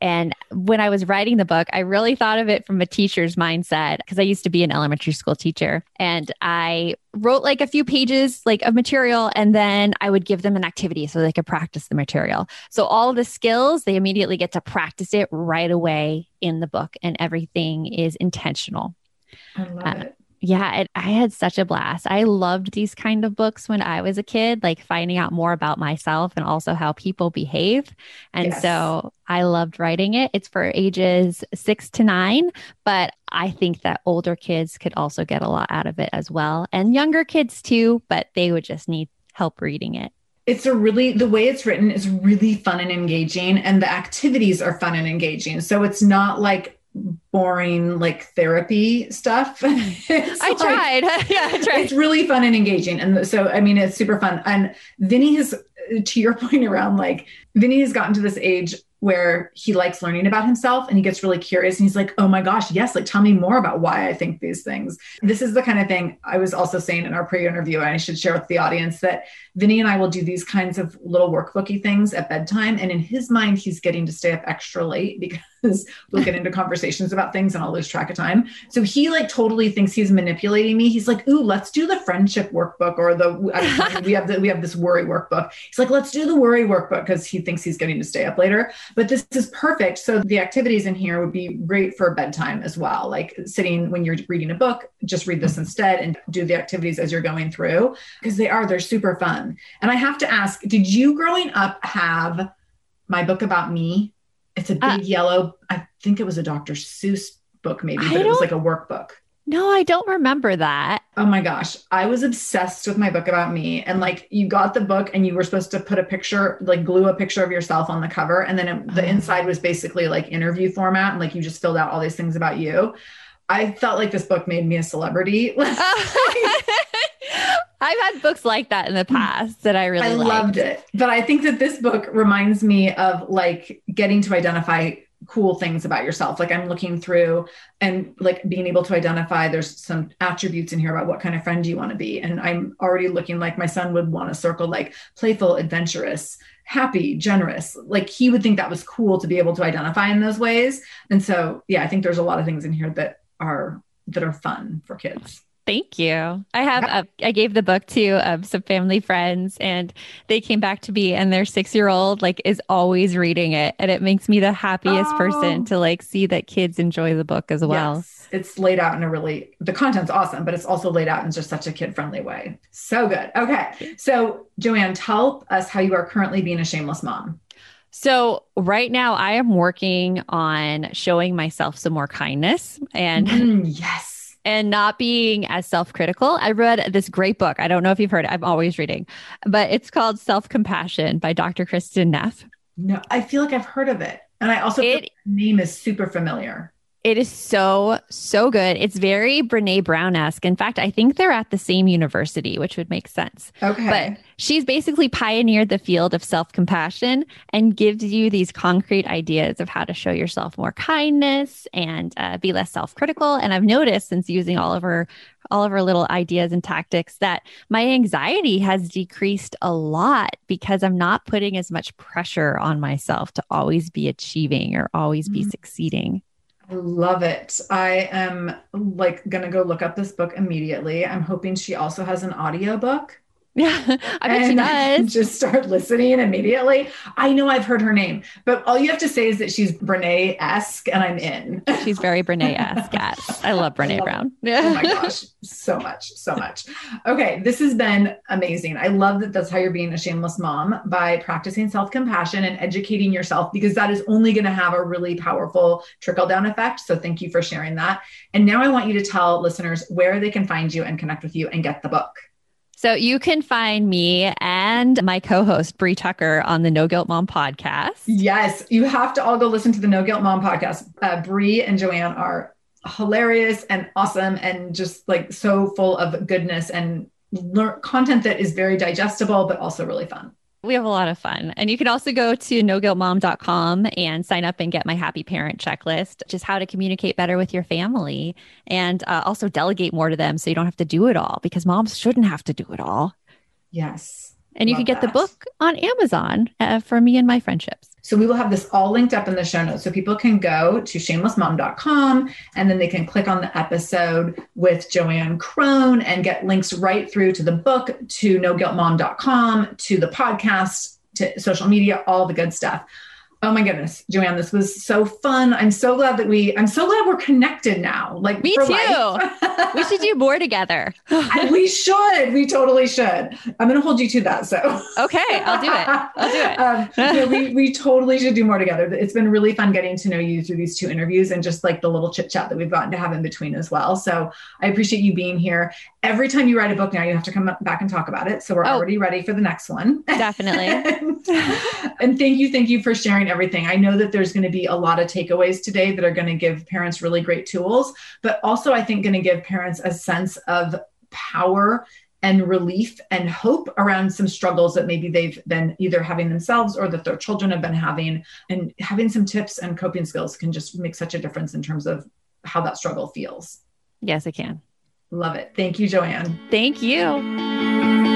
And when I was writing the book, I really thought of it from a teacher's mindset because I used to be an elementary school teacher and I wrote like a few pages like of material and then I would give them an activity so they could practice the material. So all the skills, they immediately get to practice it right away in the book and everything is intentional. I love uh, it yeah, it, I had such a blast. I loved these kind of books when I was a kid, like finding out more about myself and also how people behave. And yes. so I loved writing it. It's for ages six to nine, but I think that older kids could also get a lot out of it as well, and younger kids too, but they would just need help reading it it's a really the way it's written is really fun and engaging and the activities are fun and engaging so it's not like boring like therapy stuff. I like, tried. yeah, I tried. It's really fun and engaging. And so, I mean, it's super fun. And Vinny has, to your point around like, Vinny has gotten to this age where he likes learning about himself and he gets really curious and he's like, oh my gosh, yes, like tell me more about why I think these things. This is the kind of thing I was also saying in our pre interview, and I should share with the audience that Vinny and I will do these kinds of little workbooky things at bedtime. And in his mind, he's getting to stay up extra late because we'll get into conversations about things and I'll lose track of time. So he like totally thinks he's manipulating me. He's like, ooh, let's do the friendship workbook or the we have the we have this worry workbook. He's like, let's do the worry workbook because he thinks he's getting to stay up later. But this is perfect. So the activities in here would be great for bedtime as well. Like sitting when you're reading a book, just read this instead and do the activities as you're going through because they are they're super fun. And I have to ask, did you growing up have my book about me it's a big uh, yellow, I think it was a Dr. Seuss book, maybe, but it was like a workbook. No, I don't remember that. Oh my gosh. I was obsessed with my book about me. And like you got the book and you were supposed to put a picture, like glue a picture of yourself on the cover. And then it, the oh. inside was basically like interview format. And like you just filled out all these things about you. I felt like this book made me a celebrity. I've had books like that in the past that I really I liked. loved it. But I think that this book reminds me of like getting to identify cool things about yourself. Like I'm looking through and like being able to identify there's some attributes in here about what kind of friend you want to be. And I'm already looking like my son would want to circle like playful, adventurous, happy, generous. Like he would think that was cool to be able to identify in those ways. And so yeah, I think there's a lot of things in here that are that are fun for kids. Thank you. I have a, I gave the book to um, some family friends and they came back to me and their 6-year-old like is always reading it and it makes me the happiest oh. person to like see that kids enjoy the book as well. Yes. It's laid out in a really the content's awesome, but it's also laid out in just such a kid-friendly way. So good. Okay. So, JoAnn, tell us how you are currently being a shameless mom. So, right now, I am working on showing myself some more kindness and mm, yes and not being as self critical. I read this great book. I don't know if you've heard it. I'm always reading, but it's called Self Compassion by Dr. Kristin Neff. No, I feel like I've heard of it. And I also it, name is super familiar. It is so, so good. It's very Brene Brown esque. In fact, I think they're at the same university, which would make sense. Okay. But she's basically pioneered the field of self compassion and gives you these concrete ideas of how to show yourself more kindness and uh, be less self critical. And I've noticed since using all of her all of her little ideas and tactics that my anxiety has decreased a lot because I'm not putting as much pressure on myself to always be achieving or always be mm-hmm. succeeding. I love it. I am like going to go look up this book immediately. I'm hoping she also has an audiobook. Yeah, I bet she does. Just start listening immediately. I know I've heard her name, but all you have to say is that she's Brene esque, and I'm in. She's very Brene esque. Yes, I love Brene I love Brown. oh my gosh, so much, so much. Okay, this has been amazing. I love that that's how you're being a shameless mom by practicing self compassion and educating yourself because that is only going to have a really powerful trickle down effect. So thank you for sharing that. And now I want you to tell listeners where they can find you and connect with you and get the book. So you can find me and my co-host Bree Tucker on the No Guilt Mom podcast. Yes, you have to all go listen to the No Guilt Mom podcast. Uh, Bree and JoAnn are hilarious and awesome and just like so full of goodness and content that is very digestible but also really fun we have a lot of fun. And you can also go to noguiltmom.com and sign up and get my happy parent checklist, just how to communicate better with your family and uh, also delegate more to them so you don't have to do it all because moms shouldn't have to do it all. Yes. And you can get that. the book on Amazon uh, for me and my friendships. So we will have this all linked up in the show notes. So people can go to shamelessmom.com and then they can click on the episode with JoAnn Crohn and get links right through to the book, to noguiltmom.com, to the podcast, to social media, all the good stuff. Oh my goodness, JoAnn, this was so fun. I'm so glad that we, I'm so glad we're connected now. Like, me too. we should do more together. we should. We totally should. I'm going to hold you to that. So, okay, I'll do it. I'll do it. um, yeah, we, we totally should do more together. It's been really fun getting to know you through these two interviews and just like the little chit chat that we've gotten to have in between as well. So, I appreciate you being here. Every time you write a book now, you have to come back and talk about it. So, we're oh, already ready for the next one. Definitely. and, and thank you. Thank you for sharing sharing everything. I know that there's going to be a lot of takeaways today that are going to give parents really great tools, but also I think going to give parents a sense of power and relief and hope around some struggles that maybe they've been either having themselves or that their children have been having. And having some tips and coping skills can just make such a difference in terms of how that struggle feels. Yes, it can. Love it. Thank you, JoAnn. Thank you.